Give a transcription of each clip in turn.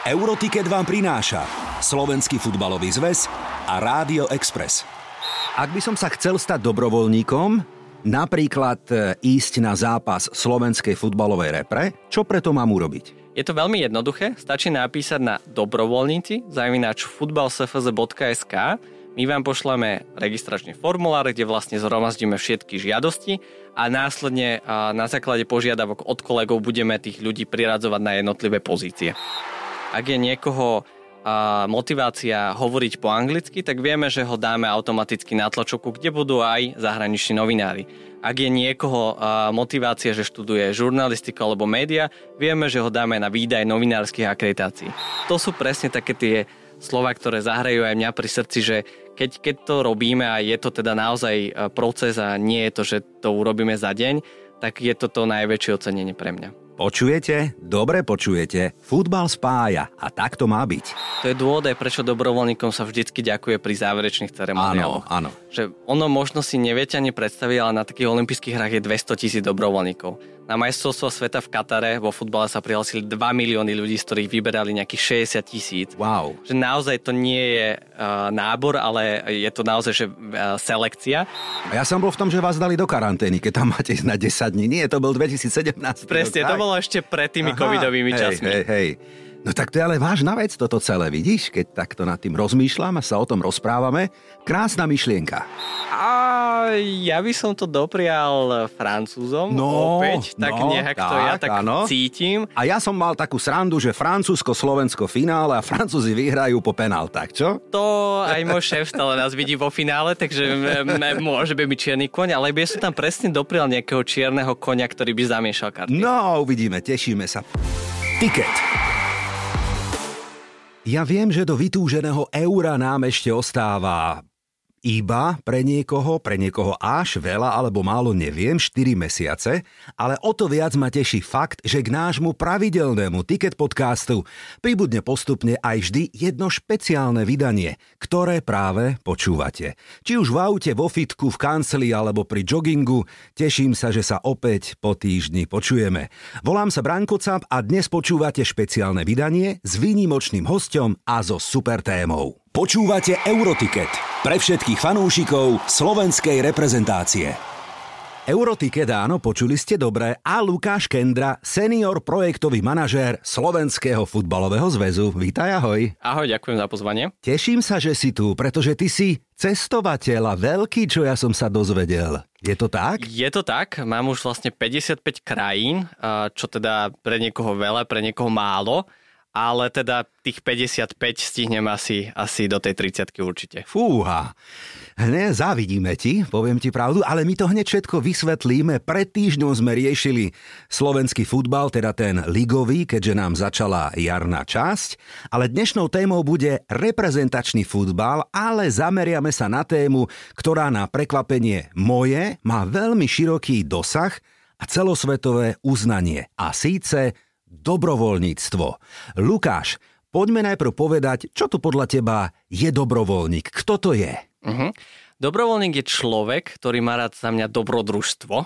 Euroticket vám prináša Slovenský futbalový zväz a Rádio Express. Ak by som sa chcel stať dobrovoľníkom, napríklad e, ísť na zápas slovenskej futbalovej repre, čo preto mám urobiť? Je to veľmi jednoduché, stačí napísať na dobrovoľníci zavináč futbalsfz.sk my vám pošleme registračný formulár, kde vlastne zhromaždíme všetky žiadosti a následne na základe požiadavok od kolegov budeme tých ľudí priradzovať na jednotlivé pozície. Ak je niekoho motivácia hovoriť po anglicky, tak vieme, že ho dáme automaticky na tlačovku, kde budú aj zahraniční novinári. Ak je niekoho motivácia, že študuje žurnalistiku alebo média, vieme, že ho dáme na výdaj novinárskych akreditácií. To sú presne také tie slova, ktoré zahrajú aj mňa pri srdci, že keď, keď to robíme a je to teda naozaj e, proces a nie je to, že to urobíme za deň, tak je to to najväčšie ocenenie pre mňa. Počujete? Dobre počujete. Futbal spája a tak to má byť. To je dôvod prečo dobrovoľníkom sa vždycky ďakuje pri záverečných ceremoniáloch. Áno, áno. Že ono možno si neviete ani predstaviť, ale na takých olympijských hrách je 200 tisíc dobrovoľníkov. Na majstrovstvo sveta v Katare vo futbale sa prihlásili 2 milióny ľudí, z ktorých vyberali nejakých 60 tisíc. Wow. Že naozaj to nie je uh, nábor, ale je to naozaj že, uh, selekcia. A ja som bol v tom, že vás dali do karantény, keď tam máte na 10 dní. Nie, to bol 2017. Presne, to bolo ešte pred tými Aha, covidovými hej, časmi. Hej, hej. No tak to je ale vážna vec toto celé, vidíš? Keď takto nad tým rozmýšľam a sa o tom rozprávame. Krásna myšlienka. A ja by som to doprial Francúzom no, opäť, tak no, nejak tak, to ja tak áno. cítim. A ja som mal takú srandu, že Francúzsko-Slovensko finále a Francúzi vyhrajú po penáltach, čo? To aj môj šéf stále nás vidí vo finále, takže môže byť mi čierny koň, ale by som tam presne doprial nejakého čierneho konia, ktorý by zamiešal karty. No, uvidíme, tešíme sa. Ticket. Ja viem, že do vytúženého eura nám ešte ostáva iba pre niekoho, pre niekoho až veľa alebo málo neviem, 4 mesiace, ale o to viac ma teší fakt, že k nášmu pravidelnému Ticket podcastu pribudne postupne aj vždy jedno špeciálne vydanie, ktoré práve počúvate. Či už v aute, vo fitku, v kanceli alebo pri joggingu, teším sa, že sa opäť po týždni počujeme. Volám sa Branko Cap a dnes počúvate špeciálne vydanie s výnimočným hostom a so super témou. Počúvate Euroticket pre všetkých fanúšikov slovenskej reprezentácie. Euroticket áno, počuli ste dobre a Lukáš Kendra, senior projektový manažér Slovenského futbalového zväzu. Vítaj, ahoj. Ahoj, ďakujem za pozvanie. Teším sa, že si tu, pretože ty si cestovateľ a veľký, čo ja som sa dozvedel. Je to tak? Je to tak, mám už vlastne 55 krajín, čo teda pre niekoho veľa, pre niekoho málo ale teda tých 55 stihnem asi, asi do tej 30 určite. Fúha, ne, závidíme ti, poviem ti pravdu, ale my to hneď všetko vysvetlíme. Pred týždňom sme riešili slovenský futbal, teda ten ligový, keďže nám začala jarná časť, ale dnešnou témou bude reprezentačný futbal, ale zameriame sa na tému, ktorá na prekvapenie moje má veľmi široký dosah a celosvetové uznanie. A síce dobrovoľníctvo. Lukáš, poďme najprv povedať, čo tu podľa teba je dobrovoľník. Kto to je? Uh-huh. Dobrovoľník je človek, ktorý má rád za mňa dobrodružstvo,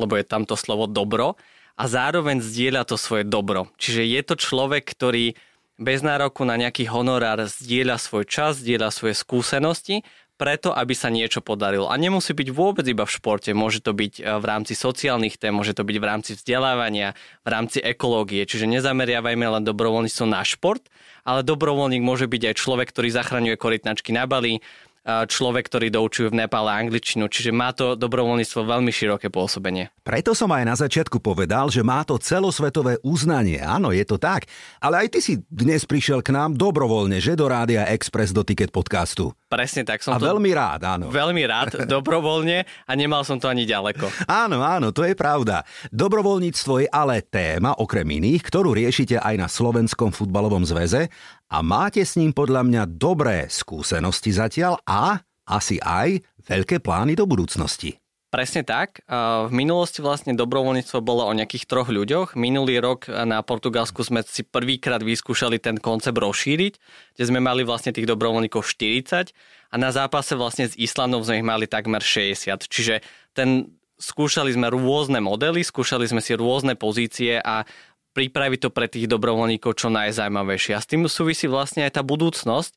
lebo je tamto slovo dobro, a zároveň zdieľa to svoje dobro. Čiže je to človek, ktorý bez nároku na nejaký honorár zdieľa svoj čas, zdieľa svoje skúsenosti preto, aby sa niečo podarilo. A nemusí byť vôbec iba v športe, môže to byť e, v rámci sociálnych tém, môže to byť v rámci vzdelávania, v rámci ekológie. Čiže nezameriavajme len dobrovoľníctvo na šport, ale dobrovoľník môže byť aj človek, ktorý zachraňuje korytnačky na Bali, človek, ktorý doučuje v Nepále angličtinu, čiže má to dobrovoľníctvo veľmi široké pôsobenie. Preto som aj na začiatku povedal, že má to celosvetové uznanie. Áno, je to tak. Ale aj ty si dnes prišiel k nám dobrovoľne, že do Rádia Express do Ticket podcastu. Presne tak som a to... veľmi rád, áno. Veľmi rád, dobrovoľne a nemal som to ani ďaleko. Áno, áno, to je pravda. Dobrovoľníctvo je ale téma, okrem iných, ktorú riešite aj na Slovenskom futbalovom zväze a máte s ním podľa mňa dobré skúsenosti zatiaľ a asi aj veľké plány do budúcnosti. Presne tak. V minulosti vlastne dobrovoľníctvo bolo o nejakých troch ľuďoch. Minulý rok na Portugalsku sme si prvýkrát vyskúšali ten koncept rozšíriť, kde sme mali vlastne tých dobrovoľníkov 40 a na zápase vlastne s Islandom sme ich mali takmer 60. Čiže ten skúšali sme rôzne modely, skúšali sme si rôzne pozície a pripraviť to pre tých dobrovoľníkov čo najzajímavejšie. A s tým súvisí vlastne aj tá budúcnosť,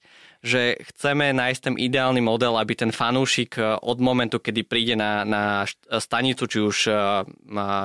že chceme nájsť ten ideálny model, aby ten fanúšik e, od momentu, kedy príde na, na stanicu, či už e,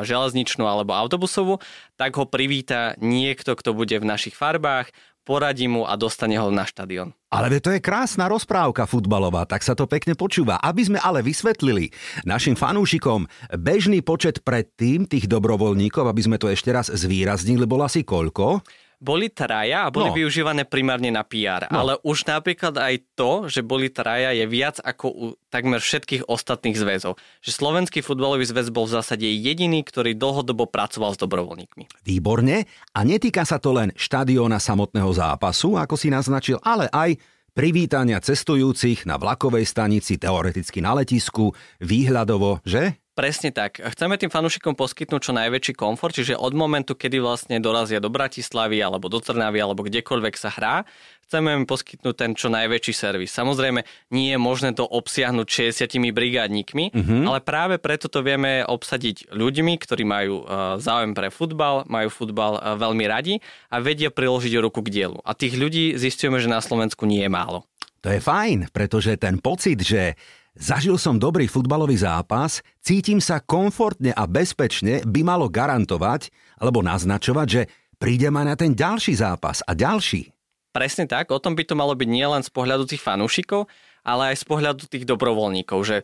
železničnú alebo autobusovú, tak ho privíta niekto, kto bude v našich farbách, poradí mu a dostane ho na štadión. Ale to je krásna rozprávka futbalová, tak sa to pekne počúva. Aby sme ale vysvetlili našim fanúšikom bežný počet predtým tých dobrovoľníkov, aby sme to ešte raz zvýraznili, bol asi koľko? Boli traja a boli no. využívané primárne na PR. No. Ale už napríklad aj to, že boli traja, je viac ako u takmer všetkých ostatných zväzov. Že Slovenský futbalový zväz bol v zásade jediný, ktorý dlhodobo pracoval s dobrovoľníkmi. Výborne. A netýka sa to len štadióna samotného zápasu, ako si naznačil, ale aj privítania cestujúcich na vlakovej stanici, teoreticky na letisku, výhľadovo, že? Presne tak. Chceme tým fanúšikom poskytnúť čo najväčší komfort, čiže od momentu, kedy vlastne dorazia do Bratislavy alebo do Trnavy alebo kdekoľvek sa hrá, chceme im poskytnúť ten čo najväčší servis. Samozrejme, nie je možné to obsiahnuť 60 brigádnikmi, mm-hmm. ale práve preto to vieme obsadiť ľuďmi, ktorí majú uh, záujem pre futbal, majú futbal uh, veľmi radi a vedia priložiť ruku k dielu. A tých ľudí zistujeme, že na Slovensku nie je málo. To je fajn, pretože ten pocit, že Zažil som dobrý futbalový zápas, cítim sa komfortne a bezpečne by malo garantovať alebo naznačovať, že prídem aj na ten ďalší zápas a ďalší. Presne tak, o tom by to malo byť nielen z pohľadu tých fanúšikov, ale aj z pohľadu tých dobrovoľníkov, že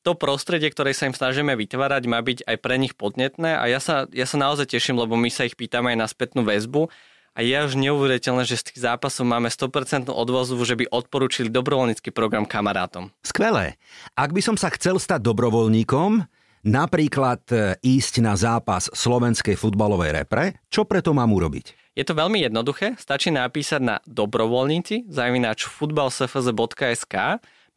to prostredie, ktoré sa im snažíme vytvárať, má byť aj pre nich podnetné a ja sa, ja sa naozaj teším, lebo my sa ich pýtame aj na spätnú väzbu a je už neuveriteľné, že z tých zápasov máme 100% odvozu, že by odporúčili dobrovoľnícky program kamarátom. Skvelé. Ak by som sa chcel stať dobrovoľníkom, napríklad e, ísť na zápas slovenskej futbalovej repre, čo preto mám urobiť? Je to veľmi jednoduché, stačí napísať na dobrovoľníci zavináč futbalsfz.sk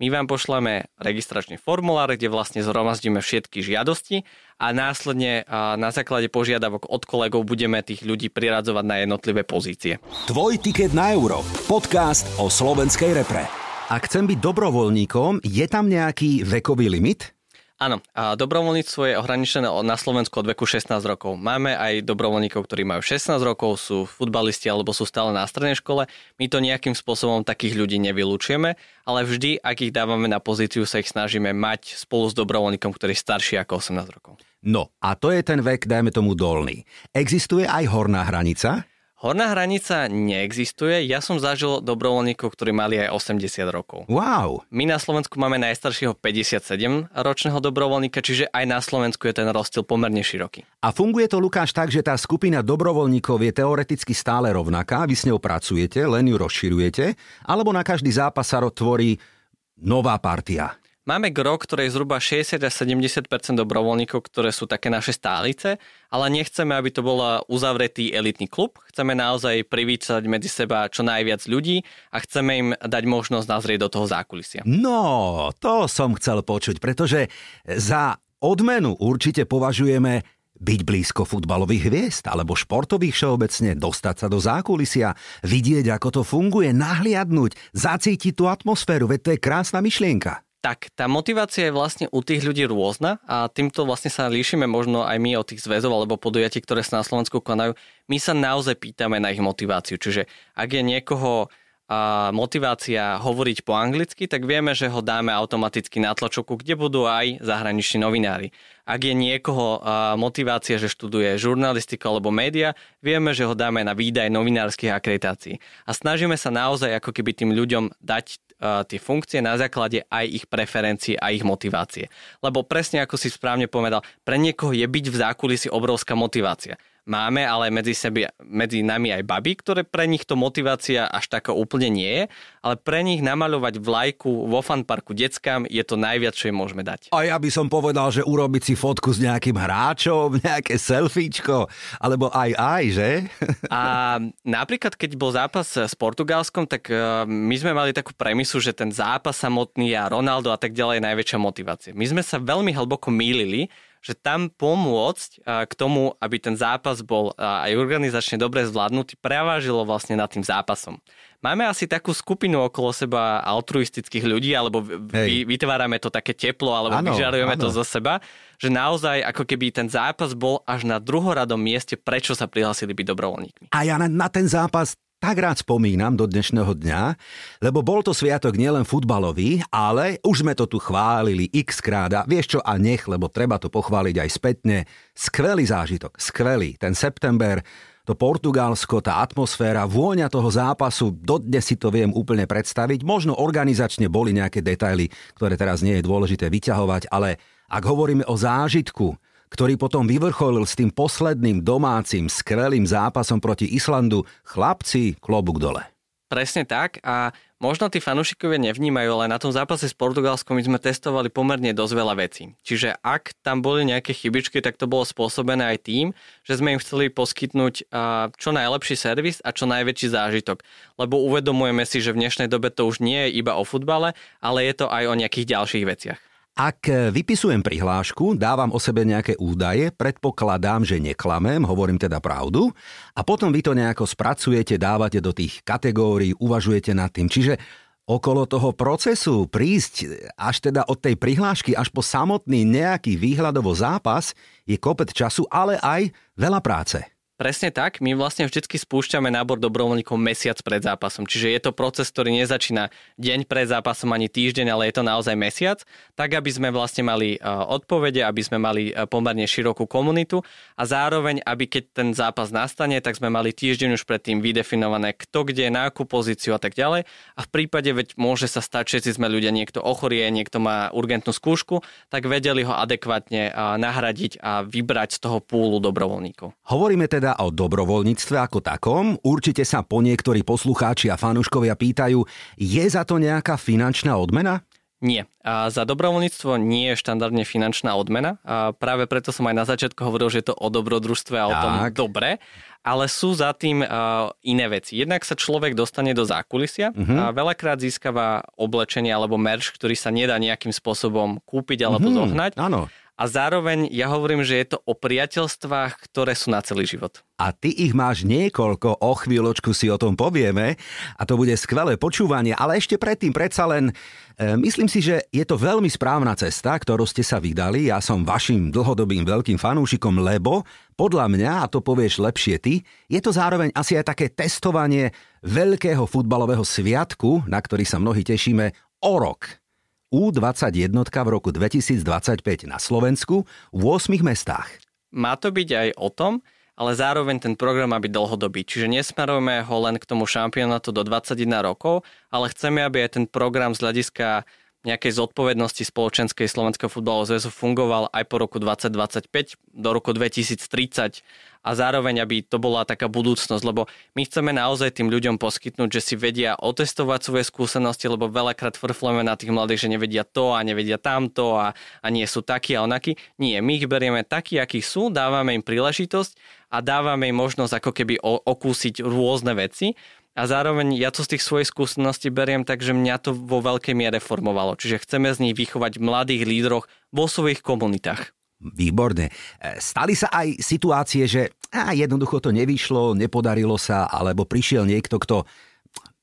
my vám pošleme registračný formulár, kde vlastne zhromaždíme všetky žiadosti a následne na základe požiadavok od kolegov budeme tých ľudí priradzovať na jednotlivé pozície. Tvoj tiket na euro. Podcast o slovenskej repre. Ak chcem byť dobrovoľníkom, je tam nejaký vekový limit? Áno, a dobrovoľníctvo je ohraničené na Slovensku od veku 16 rokov. Máme aj dobrovoľníkov, ktorí majú 16 rokov, sú futbalisti alebo sú stále na strednej škole. My to nejakým spôsobom takých ľudí nevylučujeme, ale vždy, ak ich dávame na pozíciu, sa ich snažíme mať spolu s dobrovoľníkom, ktorý je starší ako 18 rokov. No a to je ten vek, dajme tomu dolný. Existuje aj horná hranica? Horná hranica neexistuje. Ja som zažil dobrovoľníkov, ktorí mali aj 80 rokov. Wow. My na Slovensku máme najstaršieho 57-ročného dobrovoľníka, čiže aj na Slovensku je ten rozdiel pomerne široký. A funguje to, Lukáš, tak, že tá skupina dobrovoľníkov je teoreticky stále rovnaká, vy s ňou pracujete, len ju rozširujete, alebo na každý zápas sa tvorí nová partia? Máme GRO, ktoré je zhruba 60 až 70% dobrovoľníkov, ktoré sú také naše stálice, ale nechceme, aby to bol uzavretý elitný klub. Chceme naozaj privítať medzi seba čo najviac ľudí a chceme im dať možnosť nazrieť do toho zákulisia. No, to som chcel počuť, pretože za odmenu určite považujeme byť blízko futbalových hviezd alebo športových všeobecne, dostať sa do zákulisia, vidieť, ako to funguje, nahliadnúť, zacítiť tú atmosféru, veď to je krásna myšlienka tak tá motivácia je vlastne u tých ľudí rôzna a týmto vlastne sa líšime možno aj my od tých zväzov alebo podujatí, ktoré sa na Slovensku konajú. My sa naozaj pýtame na ich motiváciu. Čiže ak je niekoho motivácia hovoriť po anglicky, tak vieme, že ho dáme automaticky na tlačovku, kde budú aj zahraniční novinári. Ak je niekoho motivácia, že študuje žurnalistiku alebo média, vieme, že ho dáme na výdaj novinárskych akreditácií. A snažíme sa naozaj ako keby tým ľuďom dať tie funkcie na základe aj ich preferencií a ich motivácie. Lebo presne ako si správne povedal, pre niekoho je byť v zákulisi obrovská motivácia máme, ale medzi, sebi, medzi nami aj baby, ktoré pre nich to motivácia až taká úplne nie je, ale pre nich namaľovať vlajku vo fanparku deckám je to najviac, čo im môžeme dať. A ja by som povedal, že urobiť si fotku s nejakým hráčom, nejaké selfiečko, alebo aj aj, že? A napríklad, keď bol zápas s Portugalskom, tak e, my sme mali takú premisu, že ten zápas samotný a Ronaldo a tak ďalej je najväčšia motivácia. My sme sa veľmi hlboko mýlili, že tam pomôcť k tomu, aby ten zápas bol aj organizačne dobre zvládnutý, prevážilo vlastne nad tým zápasom. Máme asi takú skupinu okolo seba altruistických ľudí, alebo vy, vytvárame to také teplo, alebo ano, vyžarujeme ano. to zo seba, že naozaj ako keby ten zápas bol až na druhoradom mieste, prečo sa prihlásili byť dobrovoľníkmi. A ja na, na ten zápas tak rád spomínam do dnešného dňa, lebo bol to sviatok nielen futbalový, ale už sme to tu chválili x krát a vieš čo, a nech, lebo treba to pochváliť aj spätne. Skvelý zážitok, skvelý. Ten september, to Portugalsko, tá atmosféra, vôňa toho zápasu, dodnes si to viem úplne predstaviť. Možno organizačne boli nejaké detaily, ktoré teraz nie je dôležité vyťahovať, ale ak hovoríme o zážitku, ktorý potom vyvrcholil s tým posledným domácim skvelým zápasom proti Islandu, chlapci, klobúk dole. Presne tak a možno tí fanúšikovia nevnímajú, ale na tom zápase s Portugalskom my sme testovali pomerne dosť veľa vecí. Čiže ak tam boli nejaké chybičky, tak to bolo spôsobené aj tým, že sme im chceli poskytnúť čo najlepší servis a čo najväčší zážitok. Lebo uvedomujeme si, že v dnešnej dobe to už nie je iba o futbale, ale je to aj o nejakých ďalších veciach. Ak vypisujem prihlášku, dávam o sebe nejaké údaje, predpokladám, že neklamem, hovorím teda pravdu, a potom vy to nejako spracujete, dávate do tých kategórií, uvažujete nad tým. Čiže okolo toho procesu prísť až teda od tej prihlášky až po samotný nejaký výhľadovo zápas je kopec času, ale aj veľa práce. Presne tak, my vlastne vždy spúšťame nábor dobrovoľníkov mesiac pred zápasom, čiže je to proces, ktorý nezačína deň pred zápasom ani týždeň, ale je to naozaj mesiac, tak aby sme vlastne mali e, odpovede, aby sme mali e, pomerne širokú komunitu a zároveň, aby keď ten zápas nastane, tak sme mali týždeň už predtým vydefinované, kto kde, na akú pozíciu a tak ďalej. A v prípade, veď môže sa stať, všetci sme ľudia, niekto ochorie, niekto má urgentnú skúšku, tak vedeli ho adekvátne e, nahradiť a vybrať z toho púlu dobrovoľníkov. Hovoríme teda teda o dobrovoľníctve ako takom. Určite sa po niektorí poslucháči a fanúškovia pýtajú, je za to nejaká finančná odmena? Nie. A za dobrovoľníctvo nie je štandardne finančná odmena. A práve preto som aj na začiatku hovoril, že je to o dobrodružstve a o tom dobre. Ale sú za tým uh, iné veci. Jednak sa človek dostane do zákulisia uh-huh. a veľakrát získava oblečenie alebo merch, ktorý sa nedá nejakým spôsobom kúpiť alebo uh-huh. zohnať. Áno a zároveň ja hovorím, že je to o priateľstvách, ktoré sú na celý život. A ty ich máš niekoľko, o chvíľočku si o tom povieme a to bude skvelé počúvanie, ale ešte predtým predsa len e, myslím si, že je to veľmi správna cesta, ktorú ste sa vydali. Ja som vašim dlhodobým veľkým fanúšikom, lebo podľa mňa, a to povieš lepšie ty, je to zároveň asi aj také testovanie veľkého futbalového sviatku, na ktorý sa mnohí tešíme, o rok. U21 v roku 2025 na Slovensku v 8 mestách. Má to byť aj o tom, ale zároveň ten program má byť dlhodobý. Čiže nesmerujeme ho len k tomu šampionátu do 21 rokov, ale chceme, aby aj ten program z hľadiska nejakej zodpovednosti spoločenskej Slovenského futbalového zväzu fungoval aj po roku 2025 do roku 2030 a zároveň, aby to bola taká budúcnosť, lebo my chceme naozaj tým ľuďom poskytnúť, že si vedia otestovať svoje skúsenosti, lebo veľakrát frfleme na tých mladých, že nevedia to a nevedia tamto a, a nie sú takí a onakí. Nie, my ich berieme takí, akí sú, dávame im príležitosť a dávame im možnosť ako keby okúsiť rôzne veci a zároveň ja to z tých svojich skúseností beriem tak, že mňa to vo veľkej miere formovalo. Čiže chceme z nich vychovať mladých lídroch vo svojich komunitách. Výborne. Stali sa aj situácie, že a jednoducho to nevyšlo, nepodarilo sa, alebo prišiel niekto, kto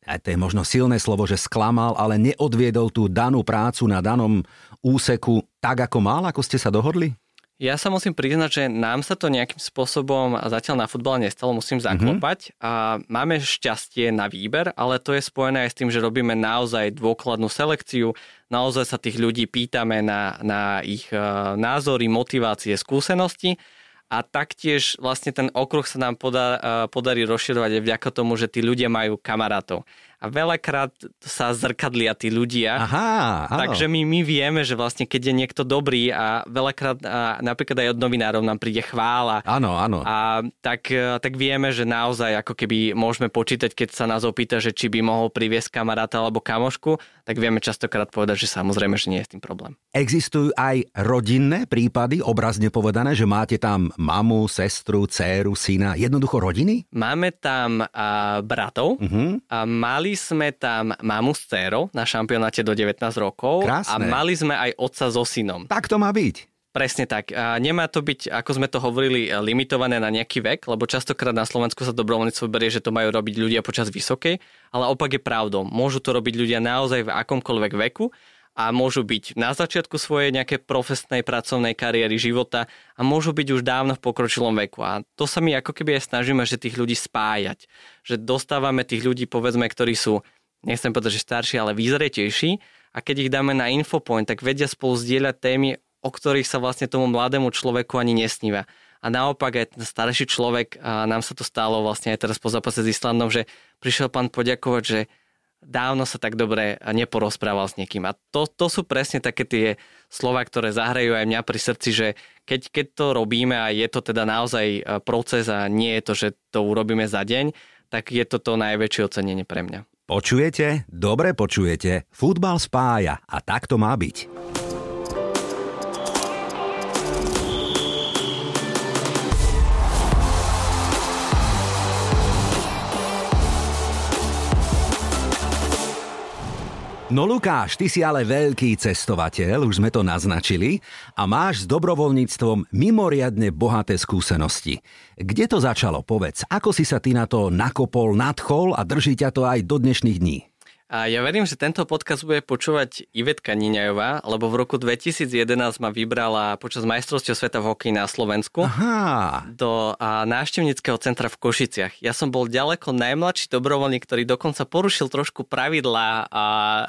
aj to je možno silné slovo, že sklamal, ale neodviedol tú danú prácu na danom úseku tak, ako mal, ako ste sa dohodli? Ja sa musím priznať, že nám sa to nejakým spôsobom zatiaľ na futbale nestalo, musím mhm. zaklopať. Mm-hmm. A máme šťastie na výber, ale to je spojené aj s tým, že robíme naozaj dôkladnú selekciu, naozaj sa tých ľudí pýtame na, na ich e, názory, motivácie, skúsenosti a taktiež vlastne ten okruh sa nám podá, e, podarí rozširovať aj vďaka tomu, že tí ľudia majú kamarátov a veľakrát sa zrkadlia tí ľudia. Aha, áno. Takže my, my vieme, že vlastne keď je niekto dobrý a veľakrát a napríklad aj od novinárov nám príde chvála. Áno, áno. A tak, e, tak vieme, že naozaj ako keby môžeme počítať, keď sa nás opýta, že či by mohol priviesť kamaráta alebo kamošku, tak vieme častokrát povedať, že samozrejme, že nie je s tým problém. Existujú aj rodinné prípady, obrazne povedané, že máte tam mamu, sestru, dceru, syna, jednoducho rodiny? Máme tam a, bratov uh-huh. a mali sme tam mamu s dcerou na šampionáte do 19 rokov Krásne. a mali sme aj otca so synom. Tak to má byť. Presne tak. A nemá to byť, ako sme to hovorili, limitované na nejaký vek, lebo častokrát na Slovensku sa dobrovoľníctvo berie, že to majú robiť ľudia počas vysokej, ale opak je pravdou. Môžu to robiť ľudia naozaj v akomkoľvek veku a môžu byť na začiatku svojej nejakej profesnej pracovnej kariéry života a môžu byť už dávno v pokročilom veku. A to sa my ako keby aj snažíme, že tých ľudí spájať. Že dostávame tých ľudí, povedzme, ktorí sú, nechcem povedať, že starší, ale výzretejší a keď ich dáme na infopoint, tak vedia spolu zdieľať témy, o ktorých sa vlastne tomu mladému človeku ani nesníva. A naopak aj ten starší človek, a nám sa to stalo vlastne aj teraz po zápase s Islandom, že prišiel pán poďakovať, že dávno sa tak dobre neporozprával s niekým. A to, to sú presne také tie slova, ktoré zahrajú aj mňa pri srdci, že keď, keď to robíme a je to teda naozaj e, proces a nie je to, že to urobíme za deň, tak je to to najväčšie ocenenie pre mňa. Počujete? Dobre počujete. Futbal spája a tak to má byť. No Lukáš, ty si ale veľký cestovateľ, už sme to naznačili, a máš s dobrovoľníctvom mimoriadne bohaté skúsenosti. Kde to začalo, povedz? Ako si sa ty na to nakopol, nadchol a drží ťa to aj do dnešných dní? A ja verím, že tento podcast bude počúvať Ivetka Niňajová, lebo v roku 2011 ma vybrala počas majstrovstiev sveta v hokeji na Slovensku Aha. do a, návštevníckého centra v Košiciach. Ja som bol ďaleko najmladší dobrovoľník, ktorý dokonca porušil trošku pravidlá, a,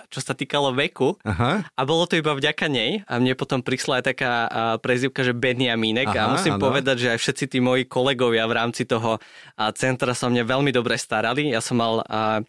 čo sa týkalo veku. Aha. A bolo to iba vďaka nej. A mne potom prišla aj taká prezivka, že Benjamínek. Aha, a musím ano. povedať, že aj všetci tí moji kolegovia v rámci toho centra sa mne veľmi dobre starali. Ja som mal a,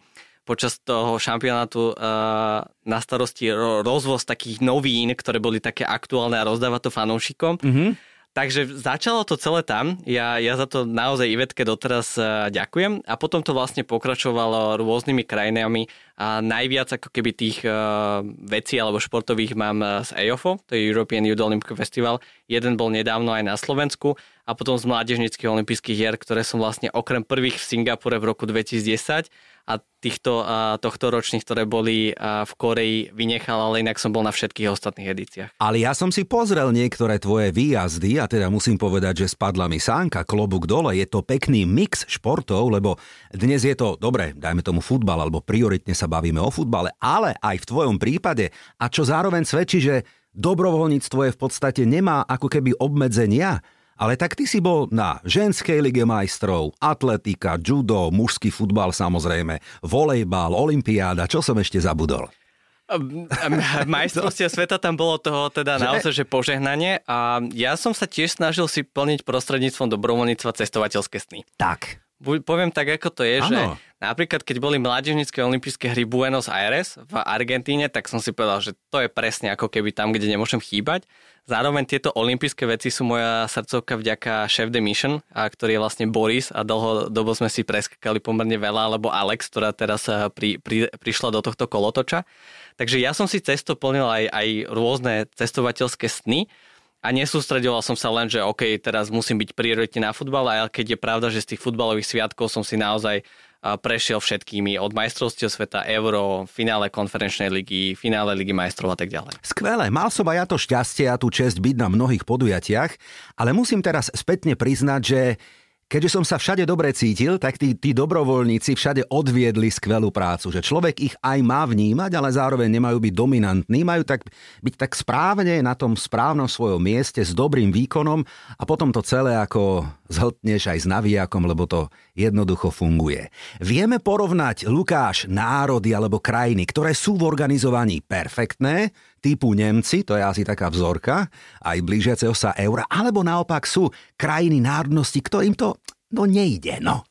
počas toho šampionátu uh, na starosti rozvoz takých novín, ktoré boli také aktuálne a rozdávať to fanúšikom. Mm-hmm. Takže začalo to celé tam. Ja, ja za to naozaj Ivetke doteraz uh, ďakujem. A potom to vlastne pokračovalo rôznymi krajinami. A najviac ako keby tých uh, vecí alebo športových mám uh, z EOFO, to je European Youth Olympic Festival. Jeden bol nedávno aj na Slovensku a potom z Mládežnických olympijských hier, ktoré som vlastne okrem prvých v Singapure v roku 2010 a týchto, a tohto ročných, ktoré boli a v Koreji, vynechal, ale inak som bol na všetkých ostatných edíciách. Ale ja som si pozrel niektoré tvoje výjazdy a teda musím povedať, že spadla mi sánka, klobúk dole. Je to pekný mix športov, lebo dnes je to, dobre, dajme tomu futbal, alebo prioritne sa bavíme o futbale, ale aj v tvojom prípade, a čo zároveň svedčí, že dobrovoľníctvo je v podstate nemá ako keby obmedzenia, ale tak ty si bol na ženskej lige majstrov, atletika, judo, mužský futbal samozrejme, volejbal, olimpiáda, čo som ešte zabudol? Majstrovstie sveta tam bolo toho teda že? naozaj, že požehnanie a ja som sa tiež snažil si plniť prostredníctvom dobrovoľníctva cestovateľské sny. Tak poviem tak, ako to je, ano. že napríklad keď boli mládežnícke olympijské hry Buenos Aires v Argentíne, tak som si povedal, že to je presne ako keby tam, kde nemôžem chýbať. Zároveň tieto olympijské veci sú moja srdcovka vďaka Chef de Mission, a ktorý je vlastne Boris a dlhodobo sme si preskakali pomerne veľa, alebo Alex, ktorá teraz eh, pri, pri, prišla do tohto kolotoča. Takže ja som si cesto plnil aj, aj rôzne cestovateľské sny, a nesústredoval som sa len, že OK, teraz musím byť prioritne na futbal, ale keď je pravda, že z tých futbalových sviatkov som si naozaj prešiel všetkými od majstrovstiev sveta, Euro, finále konferenčnej ligy, finále ligy majstrov a tak ďalej. Skvelé, mal som aj ja to šťastie a tú čest byť na mnohých podujatiach, ale musím teraz spätne priznať, že keďže som sa všade dobre cítil, tak tí, tí dobrovoľníci všade odviedli skvelú prácu, že človek ich aj má vnímať, ale zároveň nemajú byť dominantní, majú tak, byť tak správne na tom správnom svojom mieste s dobrým výkonom a potom to celé ako zhltneš aj s navijakom, lebo to jednoducho funguje. Vieme porovnať, Lukáš, národy alebo krajiny, ktoré sú v organizovaní perfektné, typu Nemci, to je asi taká vzorka, aj blížiaceho sa eura, alebo naopak sú krajiny národnosti, ktorým to no nejde, no.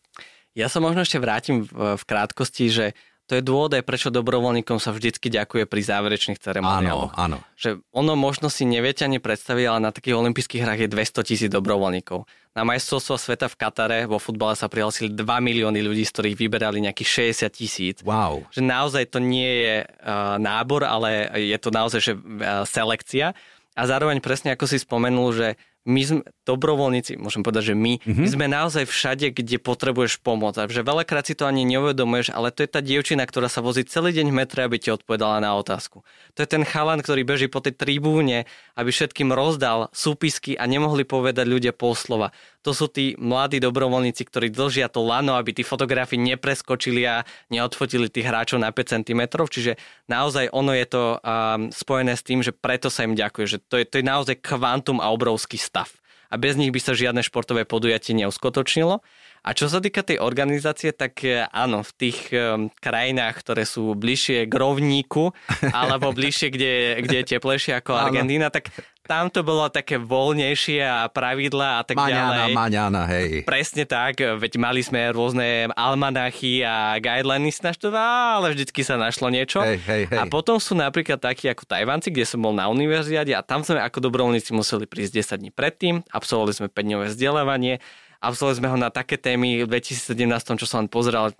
Ja sa možno ešte vrátim v, krátkosti, že to je dôvod aj prečo dobrovoľníkom sa vždycky ďakuje pri záverečných ceremoniáloch. Áno, áno. Že ono možno si neviete ani predstaviť, ale na takých olympijských hrách je 200 tisíc dobrovoľníkov. Na majstrovstvo sveta v Katare vo futbale sa prihlásili 2 milióny ľudí, z ktorých vyberali nejakých 60 tisíc. Wow. Že naozaj to nie je uh, nábor, ale je to naozaj že, uh, selekcia. A zároveň presne ako si spomenul, že my sme dobrovoľníci, môžem povedať, že my, mm-hmm. my sme naozaj všade, kde potrebuješ pomoc. A že veľakrát si to ani neuvedomuješ, ale to je tá dievčina, ktorá sa vozí celý deň v metre, aby ti odpovedala na otázku. To je ten chalan, ktorý beží po tej tribúne, aby všetkým rozdal súpisky a nemohli povedať ľudia pol slova. To sú tí mladí dobrovoľníci, ktorí držia to lano, aby tí fotografi nepreskočili a neodfotili tých hráčov na 5 cm. Čiže naozaj ono je to um, spojené s tým, že preto sa im ďakuje, že to je, to je naozaj kvantum a obrovský stav. A bez nich by sa žiadne športové podujatie neuskutočnilo. A čo sa týka tej organizácie, tak e, áno, v tých um, krajinách, ktoré sú bližšie k rovníku, alebo bližšie, kde, kde je teplejšie ako Argentína, tak tam to bolo také voľnejšie a pravidla a tak maňana, ďalej. Maňana, hej. Presne tak, veď mali sme rôzne almanachy a guidelines naštova, ale vždycky sa našlo niečo. Hej, hej, hej. A potom sú napríklad takí ako Tajvanci, kde som bol na univerziade a tam sme ako dobrovoľníci museli prísť 10 dní predtým, absolvovali sme 5-dňové vzdelávanie Absolvovali sme ho na také témy v 2017, čo som len pozeral,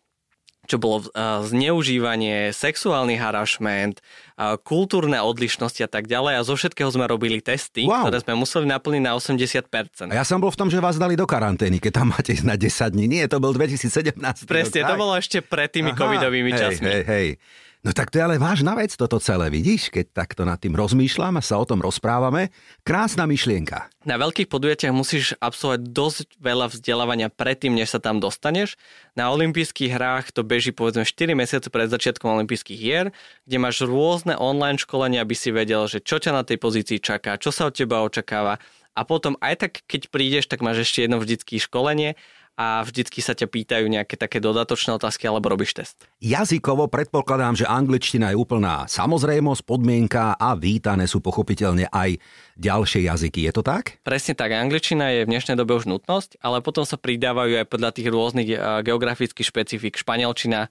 čo bolo uh, zneužívanie, sexuálny harašment, uh, kultúrne odlišnosti a tak ďalej. A zo všetkého sme robili testy, wow. ktoré sme museli naplniť na 80%. A ja som bol v tom, že vás dali do karantény, keď tam máte ísť na 10 dní. Nie, to bol 2017. Presne, rok, to bolo ešte pred tými Aha, covidovými hej, časmi. Hej, hej. No tak to je ale vážna vec toto celé, vidíš? Keď takto nad tým rozmýšľam a sa o tom rozprávame. Krásna myšlienka. Na veľkých podujatiach musíš absolvovať dosť veľa vzdelávania predtým, než sa tam dostaneš. Na olympijských hrách to beží povedzme 4 mesiace pred začiatkom olympijských hier, kde máš rôzne online školenia, aby si vedel, že čo ťa na tej pozícii čaká, čo sa od teba očakáva. A potom aj tak, keď prídeš, tak máš ešte jedno vždycky školenie a vždycky sa ťa pýtajú nejaké také dodatočné otázky alebo robíš test. Jazykovo predpokladám, že angličtina je úplná samozrejmosť, podmienka a vítané sú pochopiteľne aj ďalšie jazyky. Je to tak? Presne tak. Angličtina je v dnešnej dobe už nutnosť, ale potom sa pridávajú aj podľa tých rôznych eh, geografických špecifik španielčina,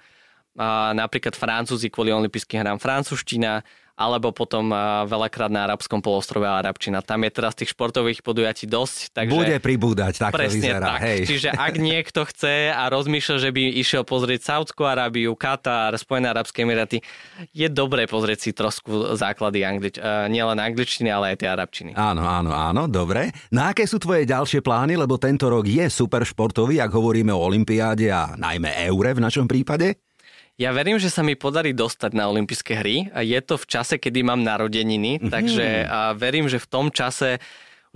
napríklad Francúzi kvôli olympijským hrám francúzština, alebo potom veľakrát na arabskom polostrove Arabčina. Tam je teraz tých športových podujatí dosť. Takže Bude pribúdať, tak presne to vyzerá. Tak. Hej. Čiže ak niekto chce a rozmýšľa, že by išiel pozrieť Saudskú Arábiu, Katar, Spojené Arabské Emiráty, je dobré pozrieť si trošku základy anglič- nielen angličtiny, ale aj tie arabčiny. Áno, áno, áno, dobre. Na aké sú tvoje ďalšie plány, lebo tento rok je super športový, ak hovoríme o Olympiáde a najmä Eure v našom prípade? Ja verím, že sa mi podarí dostať na olympijské hry. Je to v čase, kedy mám narodeniny, mm-hmm. takže verím, že v tom čase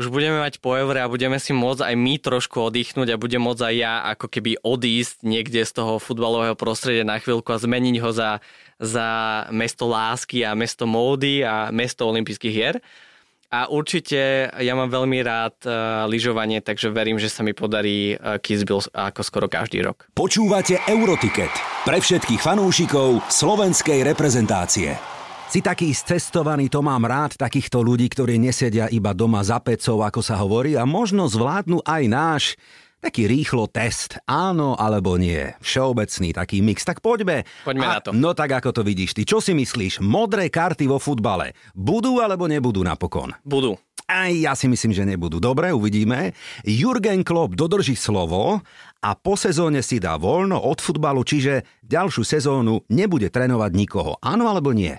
už budeme mať po eure a budeme si môcť aj my trošku oddychnúť a budem môcť aj ja ako keby odísť niekde z toho futbalového prostredia na chvíľku a zmeniť ho za, za mesto lásky a mesto módy a mesto olympijských hier. A určite ja mám veľmi rád uh, lyžovanie, takže verím, že sa mi podarí uh, Kitzbühel ako skoro každý rok. Počúvate Euroticket pre všetkých fanúšikov slovenskej reprezentácie. Si taký cestovaný, to mám rád, takýchto ľudí, ktorí nesedia iba doma za pecou, ako sa hovorí, a možno zvládnu aj náš taký rýchlo test, áno alebo nie. Všeobecný taký mix. Tak poďme. Poďme A, na to. No tak ako to vidíš ty. Čo si myslíš? Modré karty vo futbale. Budú alebo nebudú napokon? Budú. Aj ja si myslím, že nebudú. Dobre, uvidíme. Jurgen Klopp dodrží slovo a po sezóne si dá voľno od futbalu, čiže ďalšiu sezónu nebude trénovať nikoho. Áno alebo nie?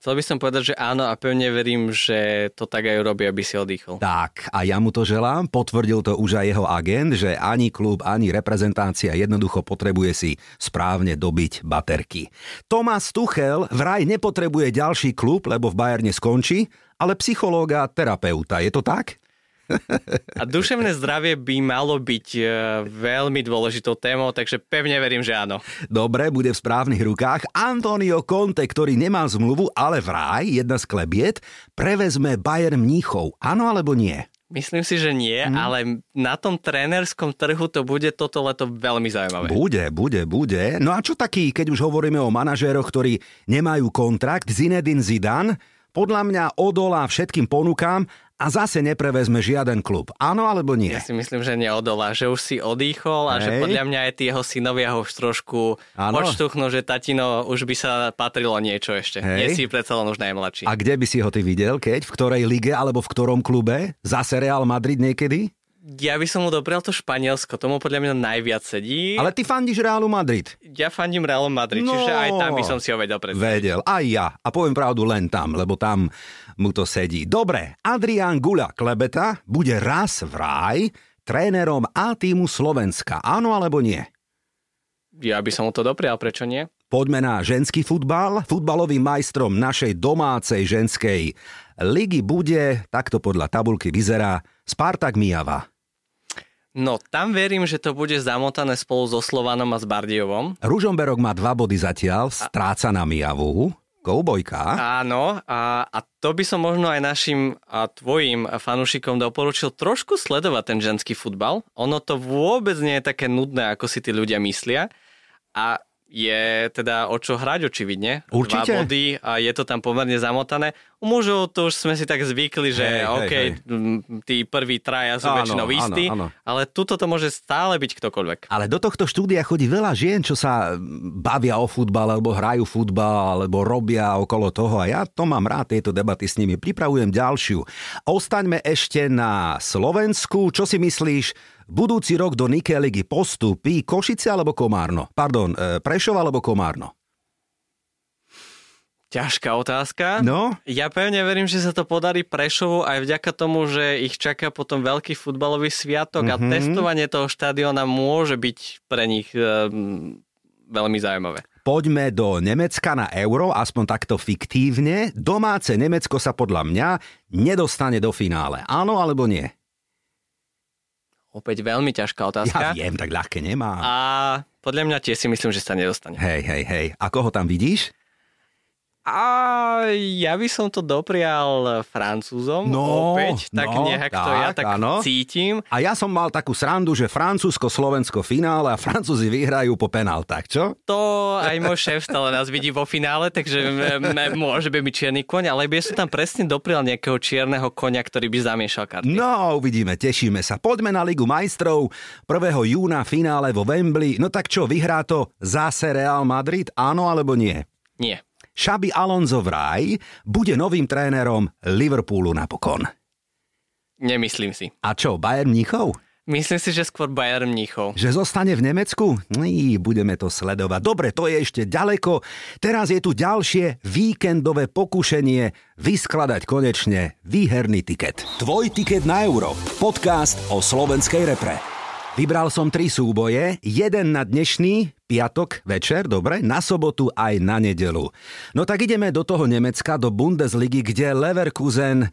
Chcel by som povedať, že áno a pevne verím, že to tak aj urobí, aby si oddychol. Tak, a ja mu to želám. Potvrdil to už aj jeho agent, že ani klub, ani reprezentácia jednoducho potrebuje si správne dobiť baterky. Tomás Tuchel vraj nepotrebuje ďalší klub, lebo v Bajerne skončí, ale psychológa a terapeuta. Je to tak? A duševné zdravie by malo byť e, veľmi dôležitou témou, takže pevne verím, že áno. Dobre, bude v správnych rukách. Antonio Conte, ktorý nemá zmluvu, ale vraj, jedna z klebiet, prevezme Bayern Mníchov. Áno alebo nie? Myslím si, že nie, hmm. ale na tom trénerskom trhu to bude toto leto veľmi zaujímavé. Bude, bude, bude. No a čo taký, keď už hovoríme o manažéroch, ktorí nemajú kontrakt, Zinedine Zidane, podľa mňa odolá všetkým ponukám a zase neprevezme žiaden klub. Áno alebo nie? Ja si myslím, že neodolá, že už si odýchol a Hej. že podľa mňa aj tí jeho synovia ho už trošku odštuchnú, že tatino už by sa patrilo niečo ešte. Hej. Nie si predsa len už najmladší. A kde by si ho ty videl, keď? V ktorej lige alebo v ktorom klube? Zase Real Madrid niekedy? Ja by som mu doprial to Španielsko, tomu podľa mňa najviac sedí. Ale ty fandíš Realu Madrid. Ja fandím Realu Madrid, no, čiže aj tam by som si ho vedel predstaviť. Vedel, aj ja. A poviem pravdu len tam, lebo tam mu to sedí. Dobre, Adrián Gula Klebeta bude raz v raj trénerom A týmu Slovenska. Áno alebo nie? Ja by som mu to doprial, prečo nie? Poďme na ženský futbal. Futbalovým majstrom našej domácej ženskej ligy bude, takto podľa tabulky vyzerá, Spartak Mijava. No, tam verím, že to bude zamotané spolu so Slovanom a s Bardiovom. Ružomberok má dva body zatiaľ, stráca na Mijavu. Koubojka. Áno, a, a to by som možno aj našim a tvojim fanúšikom doporučil trošku sledovať ten ženský futbal. Ono to vôbec nie je také nudné, ako si tí ľudia myslia. A je teda o čo hrať očividne. Určite. Dva body a je to tam pomerne zamotané. U mužov to už sme si tak zvykli, že hey, OK, hey. tí prví traja sú áno, väčšinou istí, áno, áno. ale tuto to môže stále byť ktokoľvek. Ale do tohto štúdia chodí veľa žien, čo sa bavia o futbal, alebo hrajú futbal, alebo robia okolo toho a ja to mám rád, tieto debaty s nimi. Pripravujem ďalšiu. Ostaňme ešte na Slovensku. Čo si myslíš, budúci rok do Nike ligy postupí Košice alebo Komárno? Pardon, e, Prešov alebo Komárno? Ťažká otázka. No? Ja pevne verím, že sa to podarí Prešovu aj vďaka tomu, že ich čaká potom veľký futbalový sviatok mm-hmm. a mhm. testovanie toho štadiona môže byť pre nich um, veľmi zaujímavé. Poďme do Nemecka na euro, aspoň takto fiktívne. Domáce Nemecko sa podľa mňa nedostane do finále. Áno alebo nie? Opäť veľmi ťažká otázka. Ja viem, tak ľahké nemá. A podľa mňa tiež si myslím, že sa nedostane. Hej, hej, hej. A koho tam vidíš? A ja by som to doprial Francúzom no, opäť, tak no, nejak tak, to ja tak áno. cítim. A ja som mal takú srandu, že Francúzsko-Slovensko finále a Francúzi vyhrajú po penáltach, čo? To aj môj šéf stále nás vidí vo finále, takže môže byť mi čierny koň, ale by som tam presne doprial nejakého čierneho konia, ktorý by zamiešal karty. No, uvidíme, tešíme sa. Poďme na Ligu majstrov. 1. júna finále vo Wembley. No tak čo, vyhrá to zase Real Madrid? Áno alebo nie? Nie. Šabi Alonso vraj bude novým trénerom Liverpoolu napokon. Nemyslím si. A čo, Bayern Mníchov? Myslím si, že skôr Bayern Mníchov. Že zostane v Nemecku? Í, budeme to sledovať. Dobre, to je ešte ďaleko. Teraz je tu ďalšie víkendové pokušenie vyskladať konečne výherný tiket. Tvoj tiket na euro. Podcast o slovenskej repre. Vybral som tri súboje, jeden na dnešný piatok večer, dobre, na sobotu aj na nedelu. No tak ideme do toho Nemecka, do Bundesligy, kde Leverkusen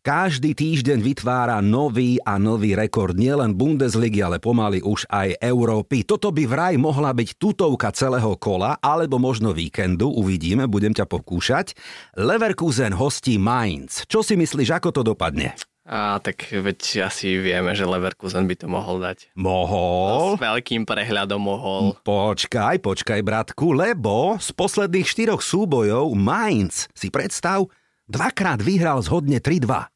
každý týždeň vytvára nový a nový rekord nielen Bundesligy, ale pomaly už aj Európy. Toto by vraj mohla byť tutovka celého kola, alebo možno víkendu, uvidíme, budem ťa pokúšať. Leverkusen hostí Mainz. Čo si myslíš, ako to dopadne? A tak veď asi vieme, že Leverkusen by to mohol dať. Mohol? S veľkým prehľadom mohol. Počkaj, počkaj, bratku, lebo z posledných štyroch súbojov Mainz, si predstav, dvakrát vyhral zhodne 3-2.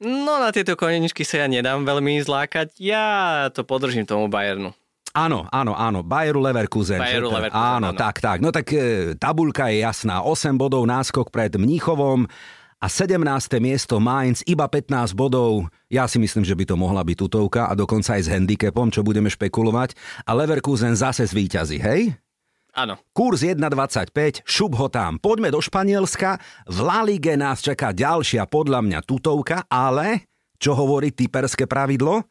No na tieto koneničky sa ja nedám veľmi zlákať. Ja to podržím tomu Bayernu. Áno, áno, áno, Bayeru Leverkusen. Bayeru Leverkusen, áno, áno, tak, tak. No tak e, tabulka je jasná. 8 bodov náskok pred Mníchovom a 17. miesto Mainz iba 15 bodov. Ja si myslím, že by to mohla byť tutovka a dokonca aj s handicapom, čo budeme špekulovať. A Leverkusen zase zvýťazí, hej? Áno. Kurs 1,25, šup ho tam. Poďme do Španielska. V La Ligue nás čaká ďalšia podľa mňa tutovka, ale čo hovorí typerské pravidlo?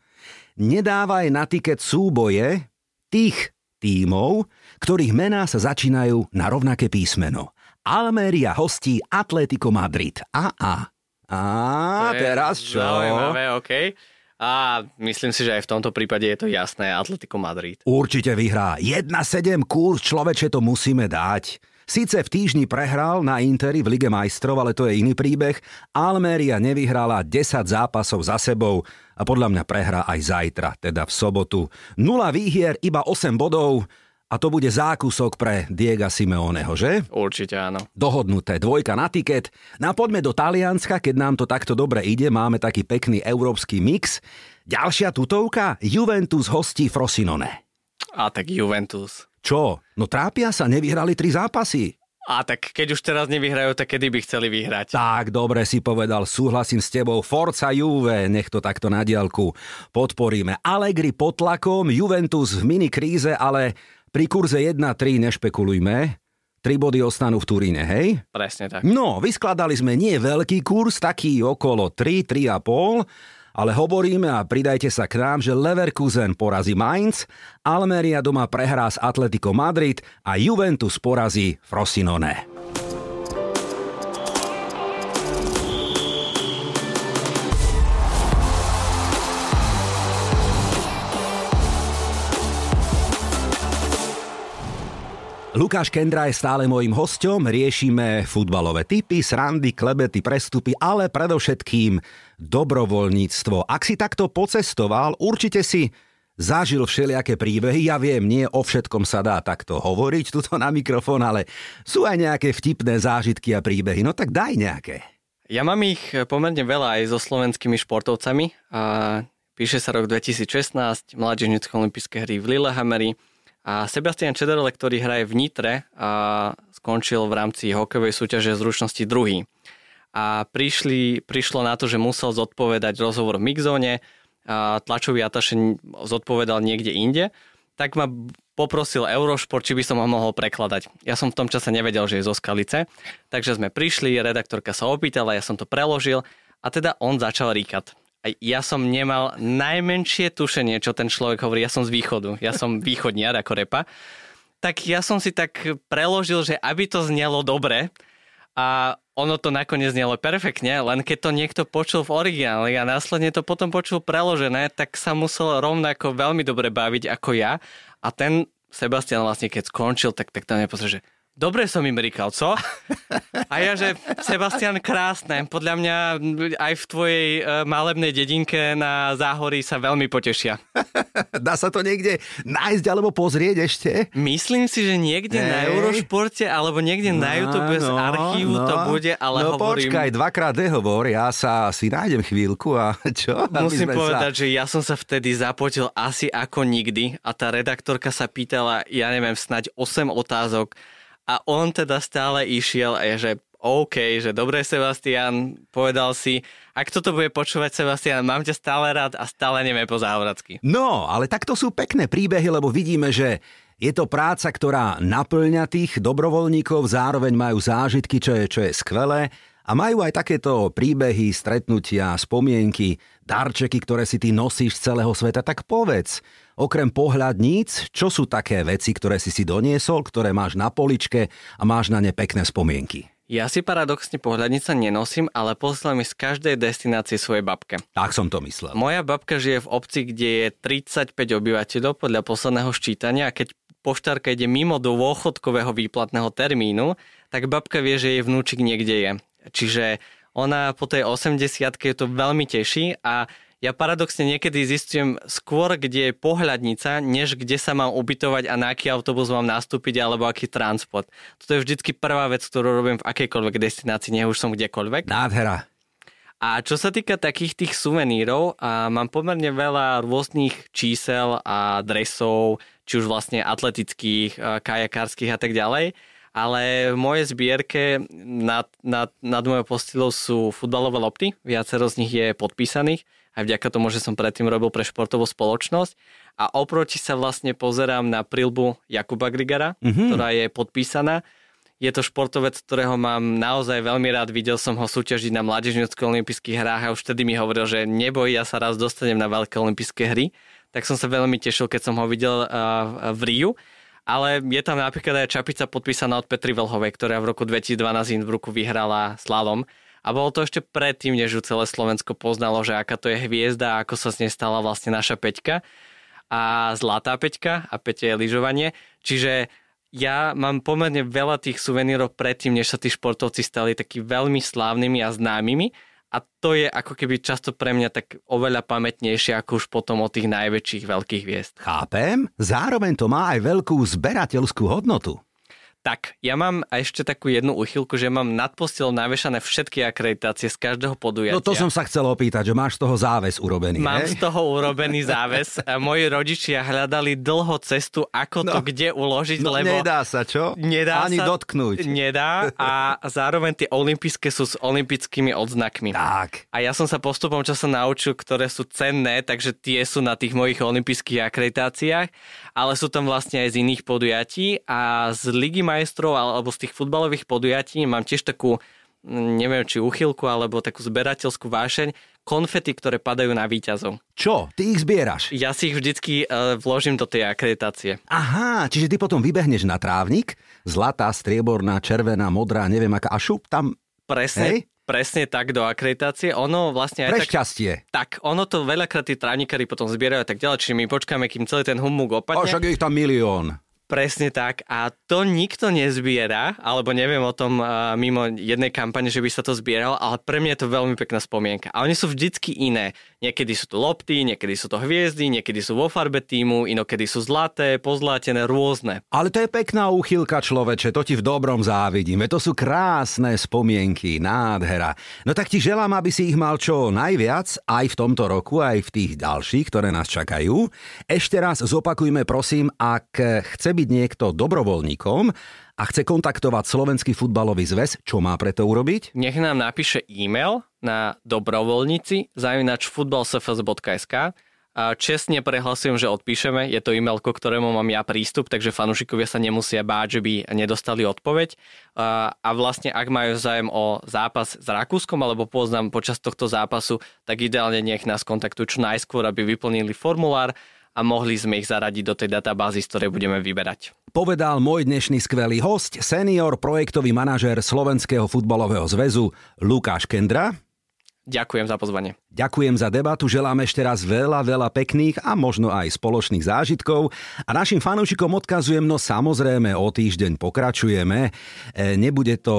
Nedávaj na tiket súboje tých tímov, ktorých mená sa začínajú na rovnaké písmeno. Almeria hostí Atletico Madrid. A, a. A teraz čo? Zaujímavé, okay. A myslím si, že aj v tomto prípade je to jasné, Atletico Madrid. Určite vyhrá. 1-7 kurz, človeče, to musíme dať. Sice v týždni prehral na Interi v Lige majstrov, ale to je iný príbeh. Almeria nevyhrala 10 zápasov za sebou a podľa mňa prehrá aj zajtra, teda v sobotu. 0 výhier, iba 8 bodov. A to bude zákusok pre Diega Simeoneho, že? Určite áno. Dohodnuté, dvojka na tiket. No poďme do Talianska, keď nám to takto dobre ide, máme taký pekný európsky mix. Ďalšia tutovka, Juventus hostí Frosinone. A tak Juventus. Čo? No trápia sa, nevyhrali tri zápasy. A tak keď už teraz nevyhrajú, tak kedy by chceli vyhrať? Tak, dobre si povedal, súhlasím s tebou. Forca Juve, nech to takto na diálku podporíme. Allegri pod tlakom, Juventus v mini kríze, ale pri kurze 1-3 nešpekulujme. Tri body ostanú v Turíne, hej? Presne tak. No, vyskladali sme nie veľký kurz, taký okolo 3, 3,5, ale hovoríme a pridajte sa k nám, že Leverkusen porazí Mainz, Almeria doma prehrá s Atletico Madrid a Juventus porazí Frosinone. Lukáš Kendra je stále mojim hostom, riešime futbalové typy, srandy, klebety, prestupy, ale predovšetkým dobrovoľníctvo. Ak si takto pocestoval, určite si zažil všelijaké príbehy. Ja viem, nie o všetkom sa dá takto hovoriť tuto na mikrofón, ale sú aj nejaké vtipné zážitky a príbehy. No tak daj nejaké. Ja mám ich pomerne veľa aj so slovenskými športovcami. A píše sa rok 2016, mládežnické olympijské hry v Lillehammeri a Sebastian Čederle, ktorý hraje v Nitre, a skončil v rámci hokejovej súťaže zručnosti druhý. A prišli, prišlo na to, že musel zodpovedať rozhovor v mixzone, a tlačový ataše zodpovedal niekde inde, tak ma poprosil Eurošport, či by som ho mohol prekladať. Ja som v tom čase nevedel, že je zo Skalice, takže sme prišli, redaktorka sa opýtala, ja som to preložil a teda on začal ríkať ja som nemal najmenšie tušenie, čo ten človek hovorí. Ja som z východu, ja som východniar ako repa. Tak ja som si tak preložil, že aby to znelo dobre, a ono to nakoniec znelo perfektne, len keď to niekto počul v origináli a následne to potom počul preložené, tak sa musel rovnako veľmi dobre baviť ako ja. A ten Sebastian vlastne keď skončil, tak, tak tam nepozrie, že Dobre som im rýkal, co? A ja, že Sebastian, krásne. Podľa mňa aj v tvojej uh, malebnej dedinke na Záhorí sa veľmi potešia. Dá sa to niekde nájsť alebo pozrieť ešte? Myslím si, že niekde hey. na Eurošporte alebo niekde no, na YouTube no, z archívu no. to bude, ale no, hovorím... počkaj, dvakrát nehovor, ja sa si nájdem chvíľku a čo? Musím povedať, sa... že ja som sa vtedy zapotil asi ako nikdy a tá redaktorka sa pýtala, ja neviem, snať 8 otázok a on teda stále išiel a je, že OK, že dobre Sebastian, povedal si, ak toto bude počúvať Sebastian, mám ťa stále rád a stále neviem po záhoracky. No, ale takto sú pekné príbehy, lebo vidíme, že je to práca, ktorá naplňa tých dobrovoľníkov, zároveň majú zážitky, čo je, čo je skvelé a majú aj takéto príbehy, stretnutia, spomienky, darčeky, ktoré si ty nosíš z celého sveta. Tak povedz, okrem pohľadníc, čo sú také veci, ktoré si si doniesol, ktoré máš na poličke a máš na ne pekné spomienky? Ja si paradoxne pohľadnica nenosím, ale poslal mi z každej destinácie svojej babke. Tak som to myslel. Moja babka žije v obci, kde je 35 obyvateľov podľa posledného ščítania a keď poštárka ide mimo dôchodkového výplatného termínu, tak babka vie, že jej vnúčik niekde je. Čiže ona po tej 80 to veľmi teší a ja paradoxne niekedy zistujem skôr, kde je pohľadnica, než kde sa mám ubytovať a na aký autobus mám nastúpiť alebo aký transport. Toto je vždycky prvá vec, ktorú robím v akejkoľvek destinácii, nech už som kdekoľvek. Nádhera. A čo sa týka takých tých suvenírov, a mám pomerne veľa rôznych čísel a dresov, či už vlastne atletických, kajakárskych a tak ďalej ale v mojej zbierke nad, nad, nad mojou postilou sú futbalové lopty, viacero z nich je podpísaných, aj vďaka tomu, že som predtým robil pre športovú spoločnosť a oproti sa vlastne pozerám na prilbu Jakuba Grigara, mm-hmm. ktorá je podpísaná. Je to športovec, ktorého mám naozaj veľmi rád. Videl som ho súťažiť na mládežnických olympijských hrách a už vtedy mi hovoril, že neboj, ja sa raz dostanem na veľké olympijské hry. Tak som sa veľmi tešil, keď som ho videl uh, v Riu ale je tam napríklad aj čapica podpísaná od Petri Velhovej, ktorá v roku 2012 v Innsbrucku vyhrala slalom. A bolo to ešte predtým, než ju celé Slovensko poznalo, že aká to je hviezda a ako sa z nej stala vlastne naša Peťka. A zlatá Peťka a Peťa je lyžovanie. Čiže ja mám pomerne veľa tých suvenírov predtým, než sa tí športovci stali takí veľmi slávnymi a známymi a to je ako keby často pre mňa tak oveľa pamätnejšie ako už potom o tých najväčších veľkých hviezd. Chápem, zároveň to má aj veľkú zberateľskú hodnotu. Tak, ja mám ešte takú jednu uchylku, že mám nad postelou navešané všetky akreditácie z každého podujatia. No to som sa chcel opýtať, že máš z toho záves urobený, Mám hej? z toho urobený záves. Moji rodičia hľadali dlho cestu, ako to No. kde uložiť, No lebo... nedá sa, čo? Nedá Ani sa, dotknúť. Nedá a zároveň tie olympijské sú s olympickými odznakmi. Tak. A ja som sa postupom času naučil, ktoré sú cenné, takže tie sú na tých mojich olympijských akreditáciách, ale sú tam vlastne aj z iných podujatí a z Ligy majstrov alebo z tých futbalových podujatí mám tiež takú, mm, neviem či uchylku alebo takú zberateľskú vášeň, konfety, ktoré padajú na výťazov. Čo? Ty ich zbieraš? Ja si ich vždycky uh, vložím do tej akreditácie. Aha, čiže ty potom vybehneš na trávnik, zlatá, strieborná, červená, modrá, neviem aká, a šup tam, Presne, Hej. presne tak do akreditácie. Ono vlastne aj pre tak... šťastie. Tak, ono to veľakrát tí trávnikári potom zbierajú a tak ďalej, čiže my počkáme, kým celý ten humuk O, opadne. však je ich tam milión. Presne tak. A to nikto nezbiera, alebo neviem o tom mimo jednej kampane, že by sa to zbieralo, ale pre mňa je to veľmi pekná spomienka. A oni sú vždycky iné. Niekedy sú to lopty, niekedy sú to hviezdy, niekedy sú vo farbe týmu, inokedy sú zlaté, pozlátené, rôzne. Ale to je pekná úchylka, človeče, to ti v dobrom závidíme. To sú krásne spomienky, nádhera. No tak ti želám, aby si ich mal čo najviac, aj v tomto roku, aj v tých ďalších, ktoré nás čakajú. Ešte raz zopakujme, prosím, ak chce byť niekto dobrovoľníkom a chce kontaktovať Slovenský futbalový zväz, čo má preto urobiť? Nech nám napíše e-mail na dobrovoľníci zavinač futbalsfs.sk a čestne prehlasujem, že odpíšeme. Je to e-mail, ko ktorému mám ja prístup, takže fanúšikovia sa nemusia báť, že by nedostali odpoveď. A vlastne, ak majú zájem o zápas s Rakúskom alebo poznám počas tohto zápasu, tak ideálne nech nás kontaktujú čo najskôr, aby vyplnili formulár a mohli sme ich zaradiť do tej databázy, z ktorej budeme vyberať. Povedal môj dnešný skvelý host, senior projektový manažér Slovenského futbalového zväzu Lukáš Kendra. Ďakujem za pozvanie. Ďakujem za debatu, želám ešte raz veľa, veľa pekných a možno aj spoločných zážitkov. A našim fanúšikom odkazujem, no samozrejme o týždeň pokračujeme. E, nebude to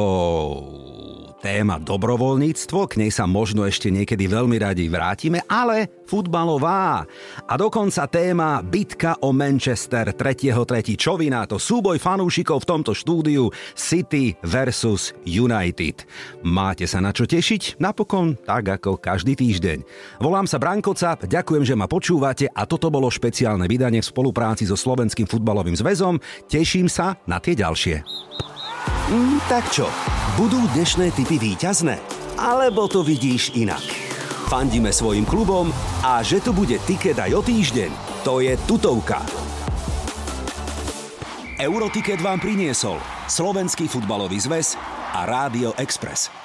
téma dobrovoľníctvo, k nej sa možno ešte niekedy veľmi radi vrátime, ale futbalová. A dokonca téma bitka o Manchester 3.3. Čo vy na to? Súboj fanúšikov v tomto štúdiu City versus United. Máte sa na čo tešiť? Napokon tak ako každý týždeň. Volám sa Branko Cap, ďakujem, že ma počúvate a toto bolo špeciálne vydanie v spolupráci so Slovenským futbalovým zväzom. Teším sa na tie ďalšie. Mm, tak čo, budú dnešné typy víťazné? Alebo to vidíš inak? Fandíme svojim klubom a že tu bude tiket aj o týždeň, to je tutovka. Eurotiket vám priniesol Slovenský futbalový zväz a Rádio Express.